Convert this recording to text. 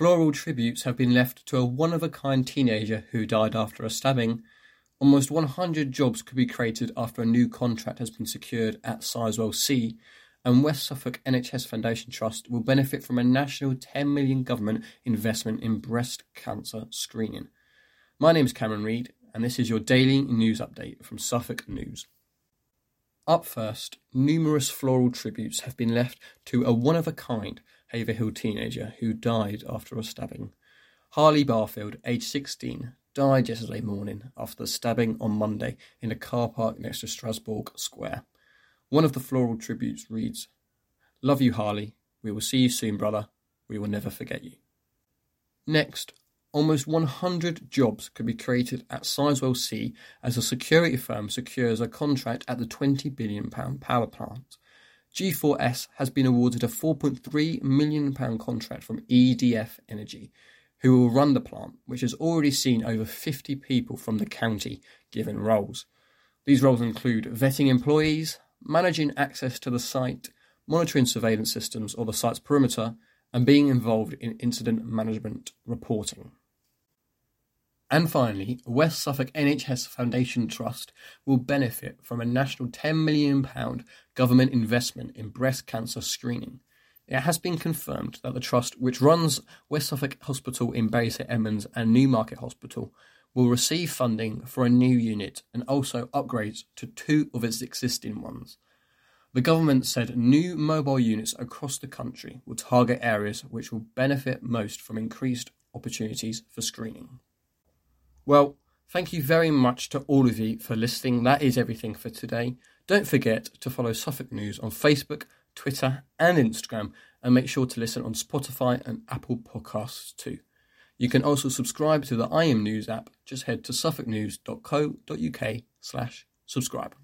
Floral tributes have been left to a one of a kind teenager who died after a stabbing. Almost 100 jobs could be created after a new contract has been secured at Sizewell C, and West Suffolk NHS Foundation Trust will benefit from a national 10 million government investment in breast cancer screening. My name is Cameron Reid, and this is your daily news update from Suffolk News. Up first, numerous floral tributes have been left to a one of a kind Haverhill teenager who died after a stabbing. Harley Barfield, aged 16, died yesterday morning after the stabbing on Monday in a car park next to Strasbourg Square. One of the floral tributes reads, Love you, Harley. We will see you soon, brother. We will never forget you. Next, almost 100 jobs could be created at Sizewell C as a security firm secures a contract at the £20 billion power plant. G4S has been awarded a £4.3 million contract from EDF Energy, who will run the plant, which has already seen over 50 people from the county given roles. These roles include vetting employees, managing access to the site, monitoring surveillance systems or the site's perimeter, and being involved in incident management reporting. And finally, West Suffolk NHS Foundation Trust will benefit from a national £10 million government investment in breast cancer screening. It has been confirmed that the Trust, which runs West Suffolk Hospital in Bury St Edmunds and Newmarket Hospital, will receive funding for a new unit and also upgrades to two of its existing ones. The government said new mobile units across the country will target areas which will benefit most from increased opportunities for screening. Well, thank you very much to all of you for listening. That is everything for today. Don't forget to follow Suffolk News on Facebook, Twitter, and Instagram, and make sure to listen on Spotify and Apple Podcasts too. You can also subscribe to the IM News app. Just head to suffolknews.co.uk slash subscribe.